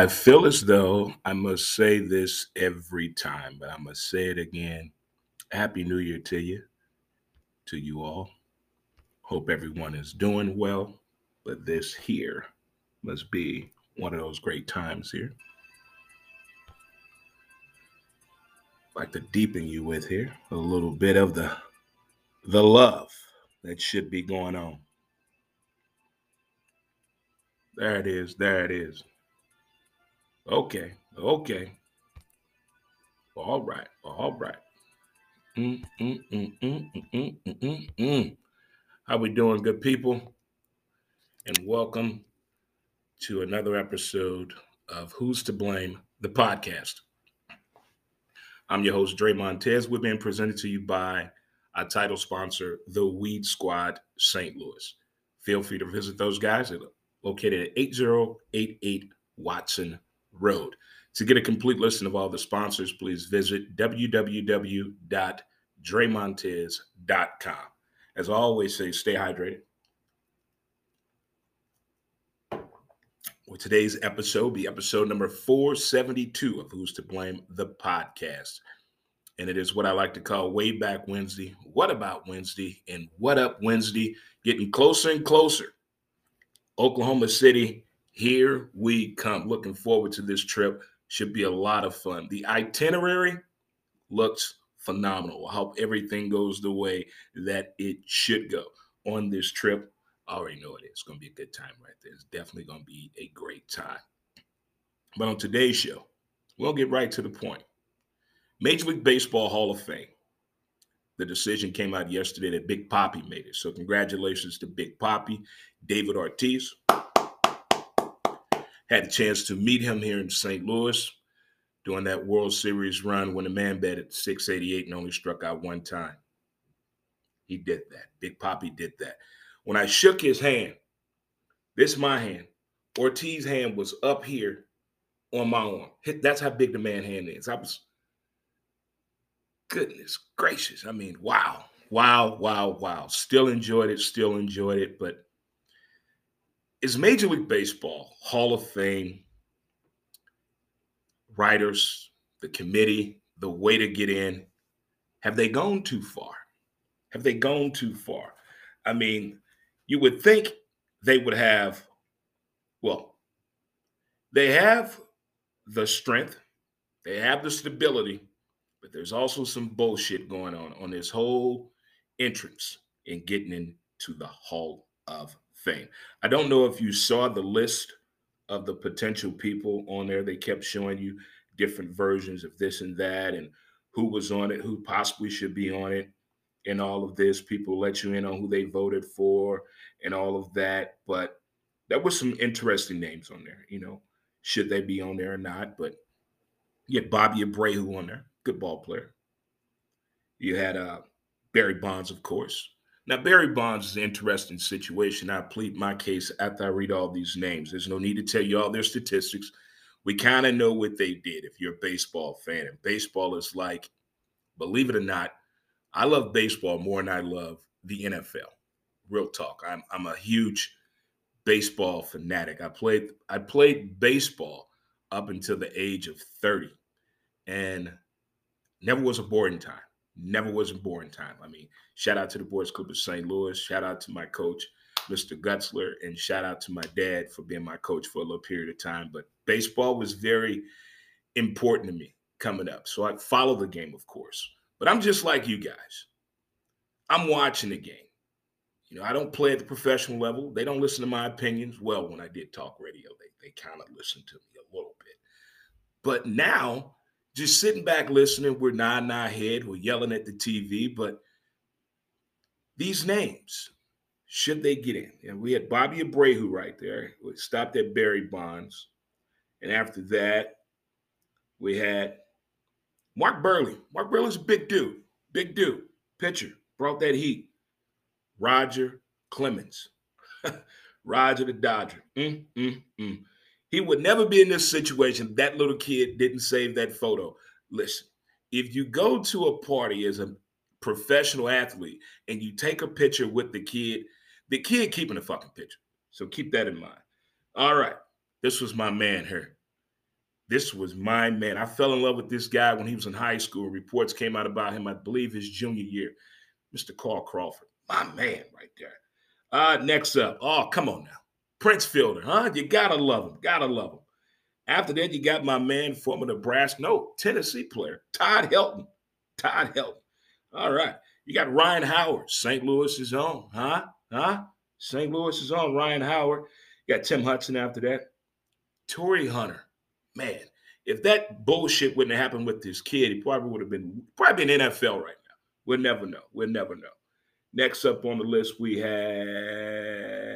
I feel as though I must say this every time, but I must say it again. Happy New Year to you, to you all. Hope everyone is doing well, but this here must be one of those great times here. like to deepen you with here a little bit of the the love that should be going on. There it is. There it is. Okay. Okay. All right. All right. Mm mm mm, mm, mm, mm, How we doing, good people? And welcome to another episode of Who's to Blame, the podcast. I'm your host, Dre Montez. We're being presented to you by our title sponsor, The Weed Squad St. Louis. Feel free to visit those guys. They're located at 8088 Watson Road. To get a complete list of all the sponsors, please visit www.dremontez.com. As I always say, stay hydrated. With today's episode, be episode number 472 of Who's to Blame, the podcast. And it is what I like to call Way Back Wednesday. What about Wednesday? And what up Wednesday? Getting closer and closer. Oklahoma City, here we come. Looking forward to this trip. Should be a lot of fun. The itinerary looks phenomenal. I hope everything goes the way that it should go on this trip. I already know it is. It's going to be a good time right there. It's definitely going to be a great time. But on today's show, we'll get right to the point. Major League Baseball Hall of Fame. The decision came out yesterday that Big Papi made it. So congratulations to Big Papi, David Ortiz. Had the chance to meet him here in St. Louis during that World Series run when the man batted 688 and only struck out one time. He did that. Big Papi did that. When I shook his hand, this my hand. Ortiz's hand was up here on my arm. That's how big the man hand is. I was goodness gracious. I mean, wow. Wow, wow, wow. Still enjoyed it, still enjoyed it. But is Major League Baseball Hall of Fame writers, the committee, the way to get in, have they gone too far? Have they gone too far? I mean, you would think they would have, well, they have the strength, they have the stability, but there's also some bullshit going on on this whole entrance and getting into the Hall of Fame. I don't know if you saw the list of the potential people on there. They kept showing you different versions of this and that and who was on it, who possibly should be on it and all of this. People let you in on who they voted for and all of that. But there were some interesting names on there, you know, should they be on there or not. But you had Bobby Abreu on there, good ball player. You had uh, Barry Bonds, of course. Now, Barry Bonds is an interesting situation. I plead my case after I read all these names. There's no need to tell you all their statistics. We kind of know what they did if you're a baseball fan. And baseball is like, believe it or not, I love baseball more than I love the NFL. Real talk. I'm I'm a huge baseball fanatic. I played I played baseball up until the age of 30 and never was a boring time. Never was a boring time. I mean, shout out to the Boys Club of St. Louis. Shout out to my coach, Mr. Gutzler, and shout out to my dad for being my coach for a little period of time. But baseball was very important to me coming up. So I follow the game, of course. But I'm just like you guys. I'm watching the game. You know, I don't play at the professional level. They don't listen to my opinions. Well, when I did talk radio, they, they kind of listened to me a little bit. But now, just sitting back listening, we're nodding our head, we're yelling at the TV. But these names, should they get in? And we had Bobby Abreu right there. We stopped at Barry Bonds. And after that, we had Mark Buehrle. Mark Buehrle's a big dude, big dude, pitcher, brought that heat. Roger Clemens, Roger the Dodger. Mm, mm, mm. He would never be in this situation. That little kid didn't save that photo. Listen, if you go to a party as a professional athlete and you take a picture with the kid, the kid keeping the fucking picture. So keep that in mind. All right. This was my man here, This was my man. I fell in love with this guy when he was in high school. Reports came out about him, I believe, his junior year. Mr. Carl Crawford, my man right there. Uh, next up, oh, come on now. Prince Fielder, huh? You gotta love him. Gotta love him. After that, you got my man, former Nebraska, no, Tennessee player, Todd Helton. Todd Helton. All right. You got Ryan Howard, St. Louis's own, huh? Huh? St. Louis's own Ryan Howard. You got Tim Hudson after that. Torii Hunter. Man, if that bullshit wouldn't have happened with this kid, he probably would have been probably in NFL right now. We'll never know. We'll never know. Next up on the list, we had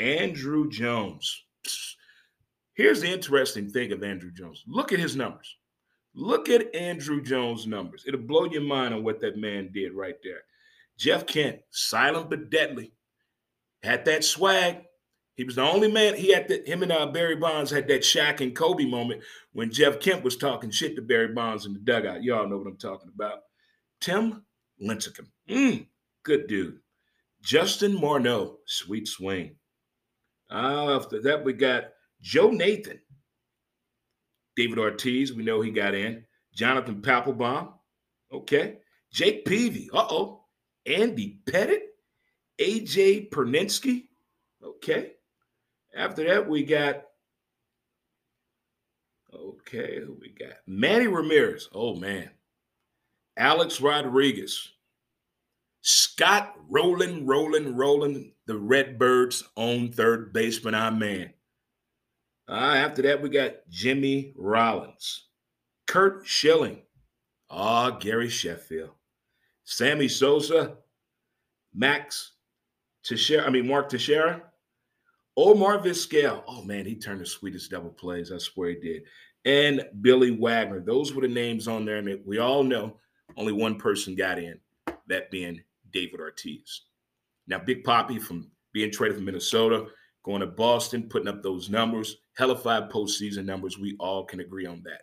Andruw Jones. Here's the interesting thing of Andruw Jones. Look at his numbers. Look at Andruw Jones' numbers. It'll blow your mind on what that man did right there. Jeff Kent, silent but deadly, had that swag. He was the only man. He had that. Him and uh, Barry Bonds had that Shaq and Kobe moment when Jeff Kent was talking shit to Barry Bonds in the dugout. Y'all know what I'm talking about. Tim Lincecum, mm, good dude. Justin Morneau, sweet swing. Uh, after that, we got Joe Nathan, David Ortiz, we know he got in. Jonathan Papelbon, okay. Jake Peavy, uh oh. Andy Pettitte. AJ Pierzynski, okay. After that, we got, okay, who we got? Manny Ramirez, oh man. Alex Rodriguez, Scott Rolen, Rolen, Rolen, the Redbirds' own third baseman, our man. Uh, after that, we got Jimmy Rollins, Curt Schilling, ah, Gary Sheffield, Sammy Sosa, Max Teixeira, I mean, Mark Teixeira, Omar Vizquel. Oh, man, he turned the sweetest double plays. I swear he did. And Billy Wagner. Those were the names on there. And we all know only one person got in, that being David Ortiz. Now, Big Papi from being traded from Minnesota, going to Boston, putting up those numbers hell of hellified postseason numbers. We all can agree on that.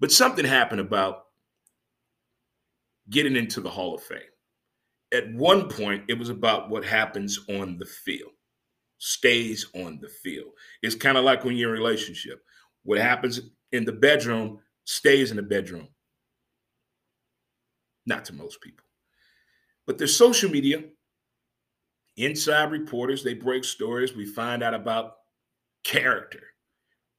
But something happened about getting into the Hall of Fame. At one point, it was about what happens on the field, stays on the field. It's kind of like when you're in a relationship. What happens in the bedroom stays in the bedroom. Not to most people. But there's social media, inside reporters, they break stories. We find out about character.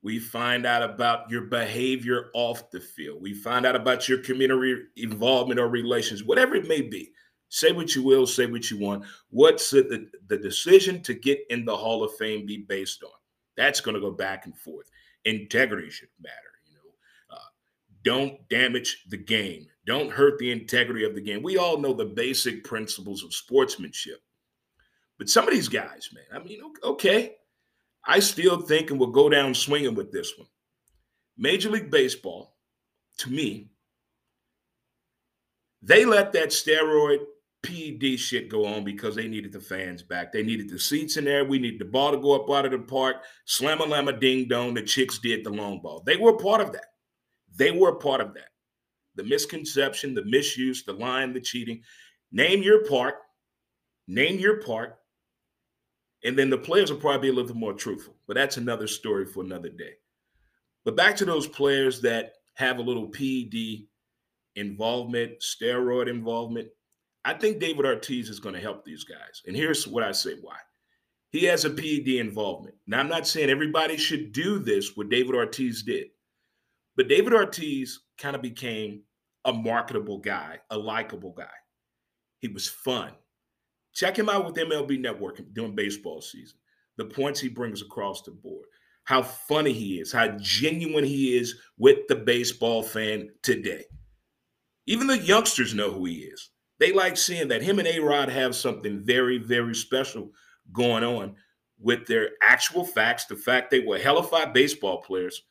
We find out about your behavior off the field. We find out about your community involvement or relations, whatever it may be. Say what you will, say what you want. What's the, the decision to get in the Hall of Fame be based on? That's going to go back and forth. Integrity should matter. Don't damage the game. Don't hurt the integrity of the game. We all know the basic principles of sportsmanship. But some of these guys, man, I mean, okay, I still think and will go down swinging with this one. Major League Baseball, to me, they let that steroid PED shit go on because they needed the fans back. They needed the seats in there. We needed the ball to go up out of the park. Slam a lama ding dong. The chicks did the long ball. They were part of that. They were a part of that. The misconception, the misuse, the lying, the cheating. Name your part. Name your part. And then the players will probably be a little more truthful, but that's another story for another day. But back to those players that have a little PED involvement, steroid involvement. I think David Ortiz is going to help these guys. And here's what I say why. He has a PED involvement. Now, I'm not saying everybody should do this, what David Ortiz did, but David Ortiz kind of became a marketable guy, a likable guy. He was fun. Check him out with MLB Network during baseball season. The points he brings across the board, how funny he is, how genuine he is with the baseball fan today. Even the youngsters know who he is. They like seeing that him and A Rod have something very, very special going on with their actual facts, the fact they were hellified baseball players.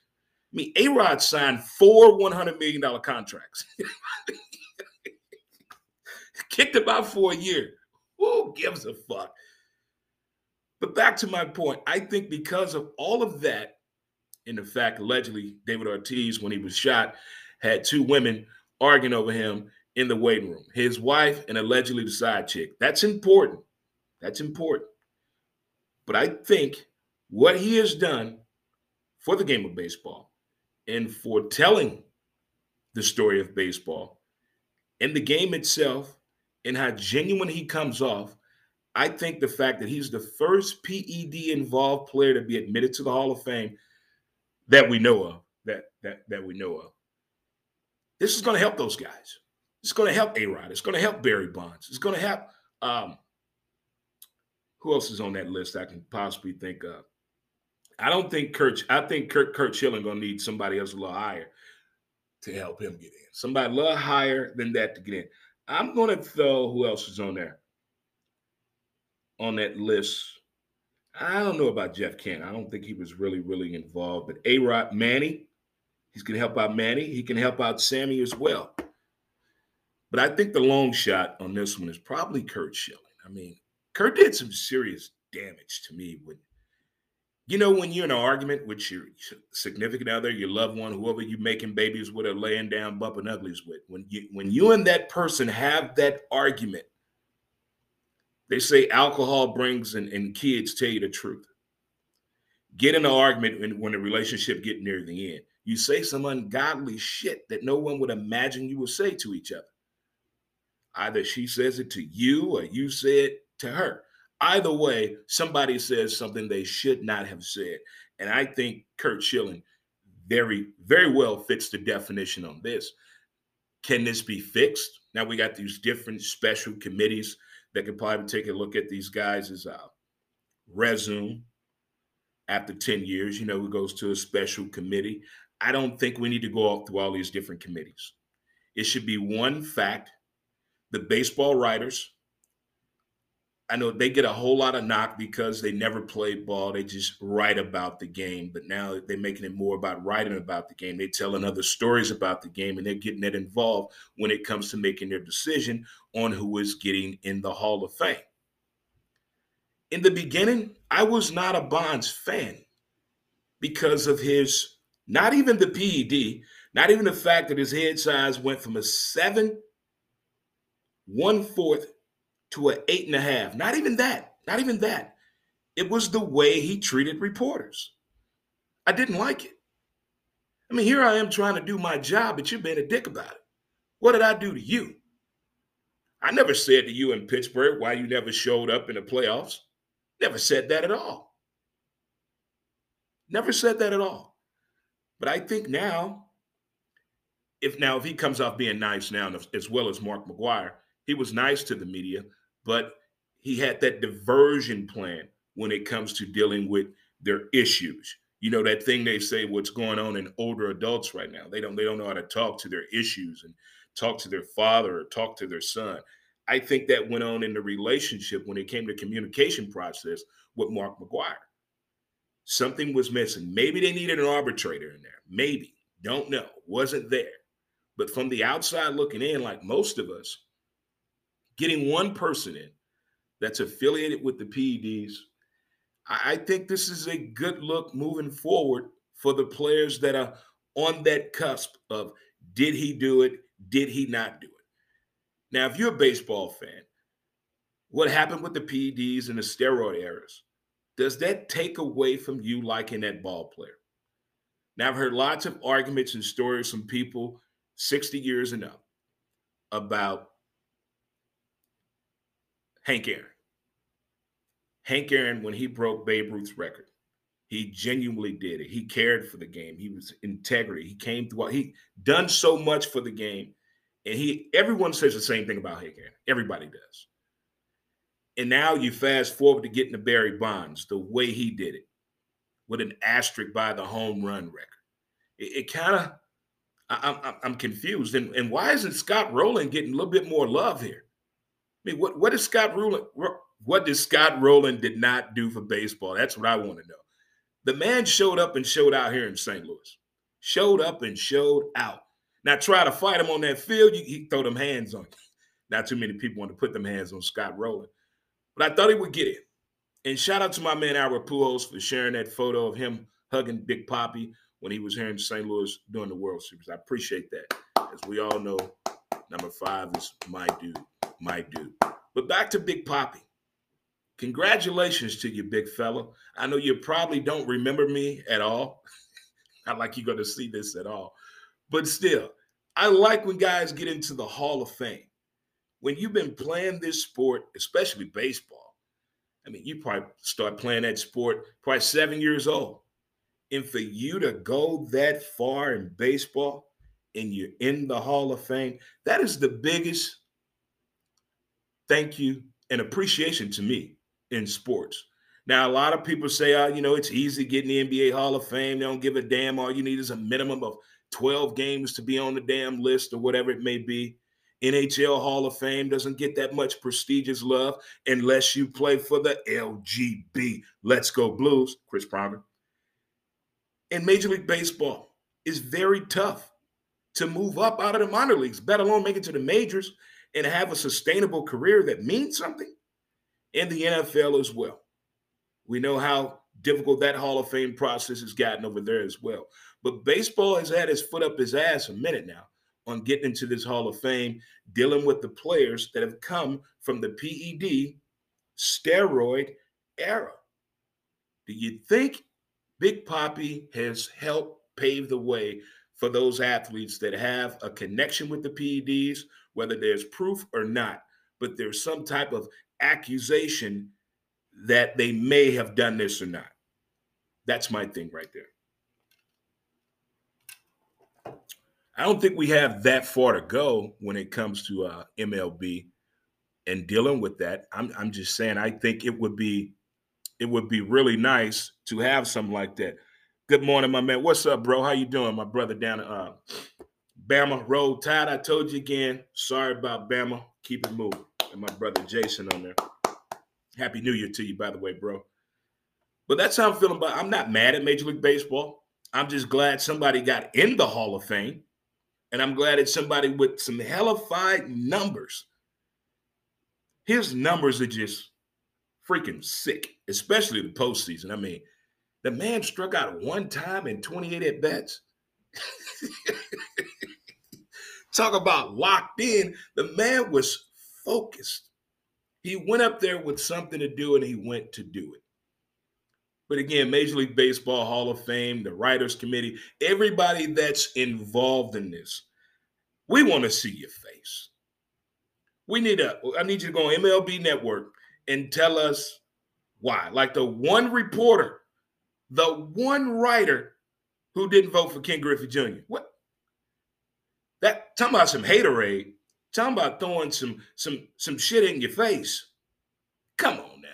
I mean, A Rod signed four $100 million contracts, kicked about for a year. Who gives a fuck? But back to my point, I think because of all of that, in the fact allegedly David Ortiz, when he was shot, had two women arguing over him in the waiting room, his wife and allegedly the side chick. That's important. That's important. But I think what he has done for the game of baseball in foretelling the story of baseball and the game itself and how genuine he comes off. I think the fact that he's the first PED involved player to be admitted to the Hall of Fame that we know of, that that that we know of. This is going to help those guys. It's going to help A Rod. It's going to help Barry Bonds. It's going to help. Um, who else is on that list I can possibly think of? I don't think Curt. I think Curt Curt Schilling to need somebody else a little higher to help him get in. Somebody a little higher than that to get in. I'm to throw who else is on there on that list. I don't know about Jeff Kent. I don't think he was really, really involved. But A Rod Manny, he's to help out Manny. He can help out Sammy as well. But I think the long shot on this one is probably Curt Schilling. I mean, Curt did some serious damage to me when, you know, when you're in an argument with your significant other, your loved one, whoever you're making babies with or laying down bumping uglies with, when you when you and that person have that argument, they say alcohol brings and, and kids tell you the truth. Get in an argument when, when the relationship get near the end. You say some ungodly shit that no one would imagine you would say to each other. Either she says it to you or you say it to her. Either way, somebody says something they should not have said. And I think Curt Schilling very, very well fits the definition on this. Can this be fixed? Now we got these different special committees that could probably take a look at these guys' uh, resume after 10 years. You know, it goes to a special committee. I don't think we need to go through all these different committees. It should be one fact the baseball writers. I know they get a whole lot of knock because they never played ball. They just write about the game. But now they're making it more about writing about the game. They're telling other stories about the game and they're getting it involved when it comes to making their decision on who is getting in the Hall of Fame. In the beginning, I was not a Bonds fan because of his, not even the PED, not even the fact that his head size went from a seven one fourth to an eight and a half. Not even that. Not even that. It was the way he treated reporters. I didn't like it. I mean, here I am trying to do my job, but you're being a dick about it. What did I do to you? I never said to you in Pittsburgh why you never showed up in the playoffs. Never said that at all. Never said that at all. But I think now, if now if he comes off being nice now as well as Mark McGwire, he was nice to the media, but he had that diversion plan when it comes to dealing with their issues. You know that thing they say what's going on in older adults right now. They don't they don't know how to talk to their issues and talk to their father or talk to their son. I think that went on in the relationship when it came to communication process with Mark McGwire. Something was missing. Maybe they needed an arbitrator in there. Maybe. Don't know. Wasn't there. But from the outside looking in, like most of us, getting one person in that's affiliated with the PEDs, I think this is a good look moving forward for the players that are on that cusp of did he do it? Did he not do it? Now, if you're a baseball fan, what happened with the PEDs and the steroid eras, does that take away from you liking that ball player? Now, I've heard lots of arguments and stories from people 60 years and up about Hank Aaron. Hank Aaron, when he broke Babe Ruth's record, he genuinely did it. He cared for the game. He was integrity. He came through. He done so much for the game, and he. Everyone says the same thing about Hank Aaron. Everybody does. And now you fast forward to getting to Barry Bonds, the way he did it, with an asterisk by the home run record. It, it kind of, I'm, I'm confused. And, and why isn't Scott Rolen getting a little bit more love here? I mean, what what did Scott Rolen what did Scott Rolen did not do for baseball? That's what I want to know. The man showed up and showed out here in St. Louis. Showed up and showed out. Now try to fight him on that field, you, he throw them hands on you. Not too many people want to put them hands on Scott Rolen. But I thought he would get it. And shout out to my man Albert Pujols for sharing that photo of him hugging Big Papi when he was here in St. Louis during the World Series. I appreciate that. As we all know, number five is my dude my dude. But back to Big Papi. Congratulations to you, big fella. I know you probably don't remember me at all. not like you're going to see this at all. But still, I like when guys get into the Hall of Fame. When you've been playing this sport, especially baseball, I mean, you probably start playing that sport probably seven years old. And for you to go that far in baseball and you're in the Hall of Fame, that is the biggest thank you and appreciation to me in sports. Now, a lot of people say, oh, you know, it's easy getting the NBA Hall of Fame. They don't give a damn. All you need is a minimum of 12 games to be on the damn list or whatever it may be. NHL Hall of Fame doesn't get that much prestigious love unless you play for the LGB. Let's go Blues, Chris Pronger. In Major League Baseball, it's very tough to move up out of the minor leagues, let alone make it to the majors and have a sustainable career that means something in the NFL as well. We know how difficult that Hall of Fame process has gotten over there as well. But baseball has had his foot up his ass a minute now on getting into this Hall of Fame, dealing with the players that have come from the PED steroid era. Do you think Big Papi has helped pave the way for those athletes that have a connection with the PEDs, whether there's proof or not, but there's some type of accusation that they may have done this or not. That's my thing right there. I don't think we have that far to go when it comes to uh, MLB and dealing with that. I'm, I'm just saying I think it would be it would be really nice to have something like that. Good morning, my man. What's up, bro? How you doing, my brother down at uh, Bama Road Tide? I told you again. Sorry about Bama. Keep it moving. And my brother Jason on there. Happy New Year to you, by the way, bro. But that's how I'm feeling about. I'm not mad at Major League Baseball. I'm just glad somebody got in the Hall of Fame, and I'm glad it's somebody with some hellified numbers. His numbers are just freaking sick, especially the postseason. I mean, the man struck out one time in 28 at bats. Talk about locked in. The man was focused. He went up there with something to do and he went to do it. But again, Major League Baseball Hall of Fame, the Writers Committee, everybody that's involved in this, we want to see your face. We need a, I need you to go on MLB Network and tell us why. Like the one reporter, the one writer who didn't vote for Ken Griffey Jr. What? That talking about some haterade Talking about throwing some some some shit in your face. Come on now.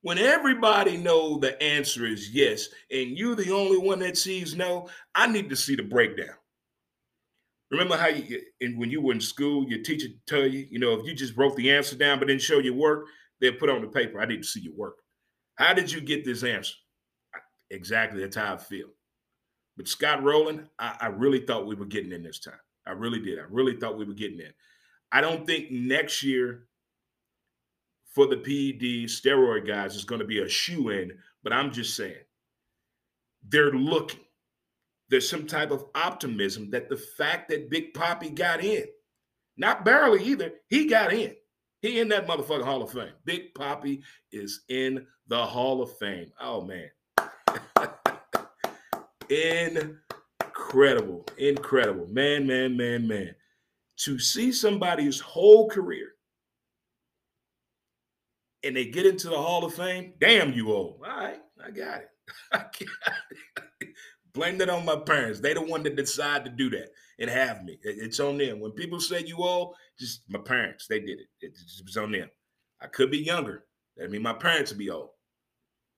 When everybody know the answer is yes, and you the only one that sees no, I need to see the breakdown. Remember how you and when you were in school, your teacher tell you, you know, if you just wrote the answer down but didn't show your work, they'll put on the paper. I need to see your work. How did you get this answer? Exactly, that's how I feel. But Scott Rolen, I, I really thought we were getting in this time. I really did. I really thought we were getting in. I don't think next year for the PED steroid guys is going to be a shoe in, but I'm just saying they're looking. There's some type of optimism that the fact that Big Papi got in, not barely either, he got in. He in that motherfucking Hall of Fame. Big Papi is in the Hall of Fame. Oh man. In incredible, incredible. Man, man, man, man. To see somebody's whole career and they get into the Hall of Fame, damn you old. All right, I got it. I got it. Blame that on my parents. They the one that decide to do that and have me. It's on them. When people say you old, just my parents. They did it. It was on them. I could be younger. That mean my parents would be old.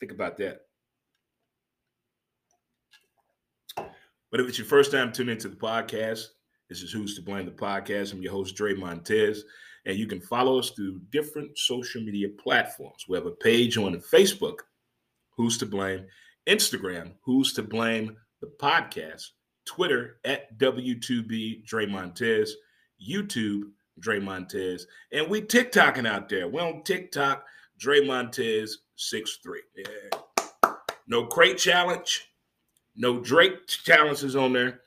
Think about that. But if it's your first time tuning into the podcast, this is Who's to Blame the podcast. I'm your host, Dre Montez, and you can follow us through different social media platforms. We have a page on Facebook, Who's to Blame, Instagram, Who's to Blame the podcast, Twitter at W2B Dre Montez, YouTube, Dre Montez, and we TikToking out there. We're on TikTok, Dre Montez 63. Yeah. No crate challenge no Drake challenges on there.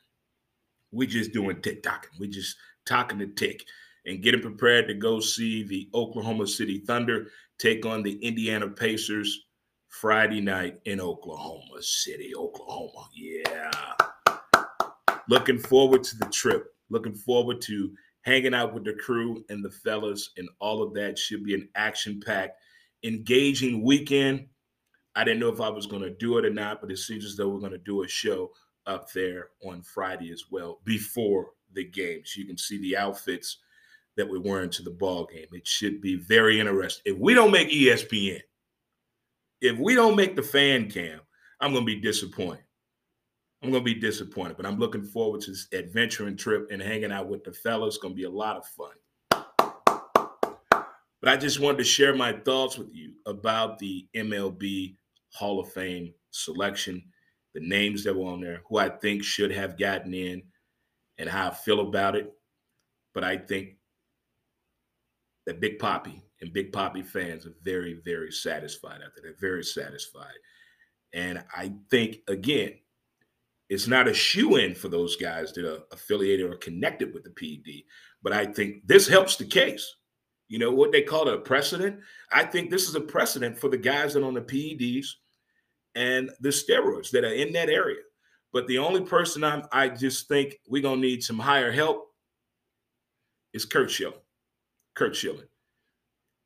We just doing TikTok. We just talking to tick and getting prepared to go see the Oklahoma City Thunder take on the Indiana Pacers Friday night in Oklahoma City, Oklahoma. Yeah. looking forward to the trip. Looking forward to hanging out with the crew and the fellas, and all of that should be an action packed, engaging weekend. I didn't know if I was going to do it or not, but it seems as though we're going to do a show up there on Friday as well before the game. So you can see the outfits that we're wearing to the ball game. It should be very interesting. If we don't make ESPN, if we don't make the fan cam, I'm going to be disappointed. I'm going to be disappointed, but I'm looking forward to this adventuring trip and hanging out with the fellas. It's going to be a lot of fun. But I just wanted to share my thoughts with you about the MLB Hall of Fame selection, the names that were on there, who I think should have gotten in, and how I feel about it. But I think that Big Papi and Big Papi fans are very, very satisfied after that. Very satisfied. And I think, again, it's not a shoe in for those guys that are affiliated or connected with the PED. But I think this helps the case. You know what they call it a precedent? I think this is a precedent for the guys that are on the PEDs and the steroids that are in that area. But the only person I'm, I just think we're gonna need some higher help is Curt Schilling. Curt Schilling.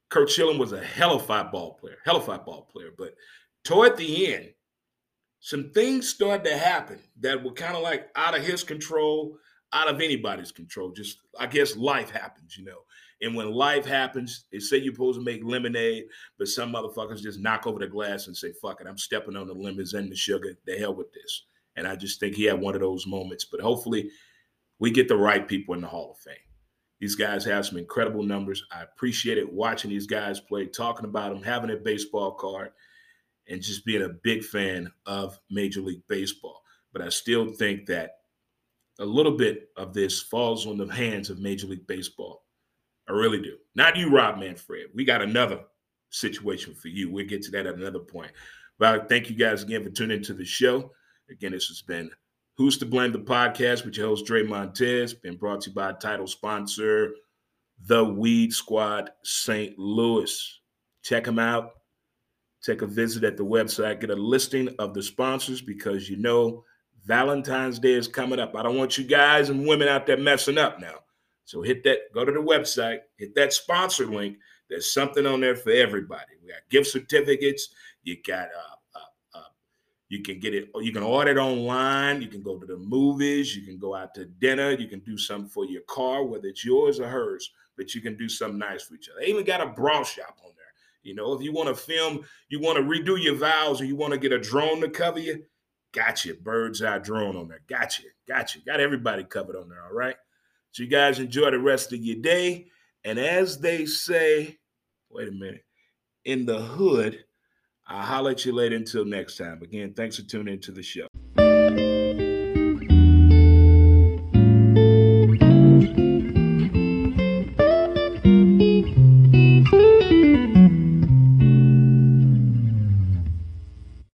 Curt Schilling was a hell of a ball player, hell of a ball player. But toward the end, some things started to happen that were kind of like out of his control, out of anybody's control. Just, I guess, life happens, you know. And when life happens, they say you're supposed to make lemonade, but some motherfuckers just knock over the glass and say, fuck it, I'm stepping on the lemons and the sugar. The hell with this. And I just think he had one of those moments. But hopefully, we get the right people in the Hall of Fame. These guys have some incredible numbers. I appreciate it watching these guys play, talking about them, having a baseball card, and just being a big fan of Major League Baseball. But I still think that a little bit of this falls on the hands of Major League Baseball. I really do. Not you, Rob Manfred. We got another situation for you. We'll get to that at another point. But thank you guys again for tuning into the show. Again, this has been Who's to Blame the podcast with your host, Dre Montez, been brought to you by title sponsor, The Weed Squad St. Louis. Check them out. Take a visit at the website. Get a listing of the sponsors because you know Valentine's Day is coming up. I don't want you guys and women out there messing up now. So hit that, go to the website, hit that sponsor link. There's something on there for everybody. We got gift certificates. You got uh, you can get it, you can order it online. You can go to the movies. You can go out to dinner. You can do something for your car, whether it's yours or hers, but you can do something nice for each other. They even got a bra shop on there. You know, if you want to film, you want to redo your vows, or you want to get a drone to cover you, got you. Bird's eye drone on there. Got you. Got you. Got everybody covered on there. All right. So you guys enjoy the rest of your day. And as they say, wait a minute, in the hood, I'll holler at you later until next time. Again, thanks for tuning into the show.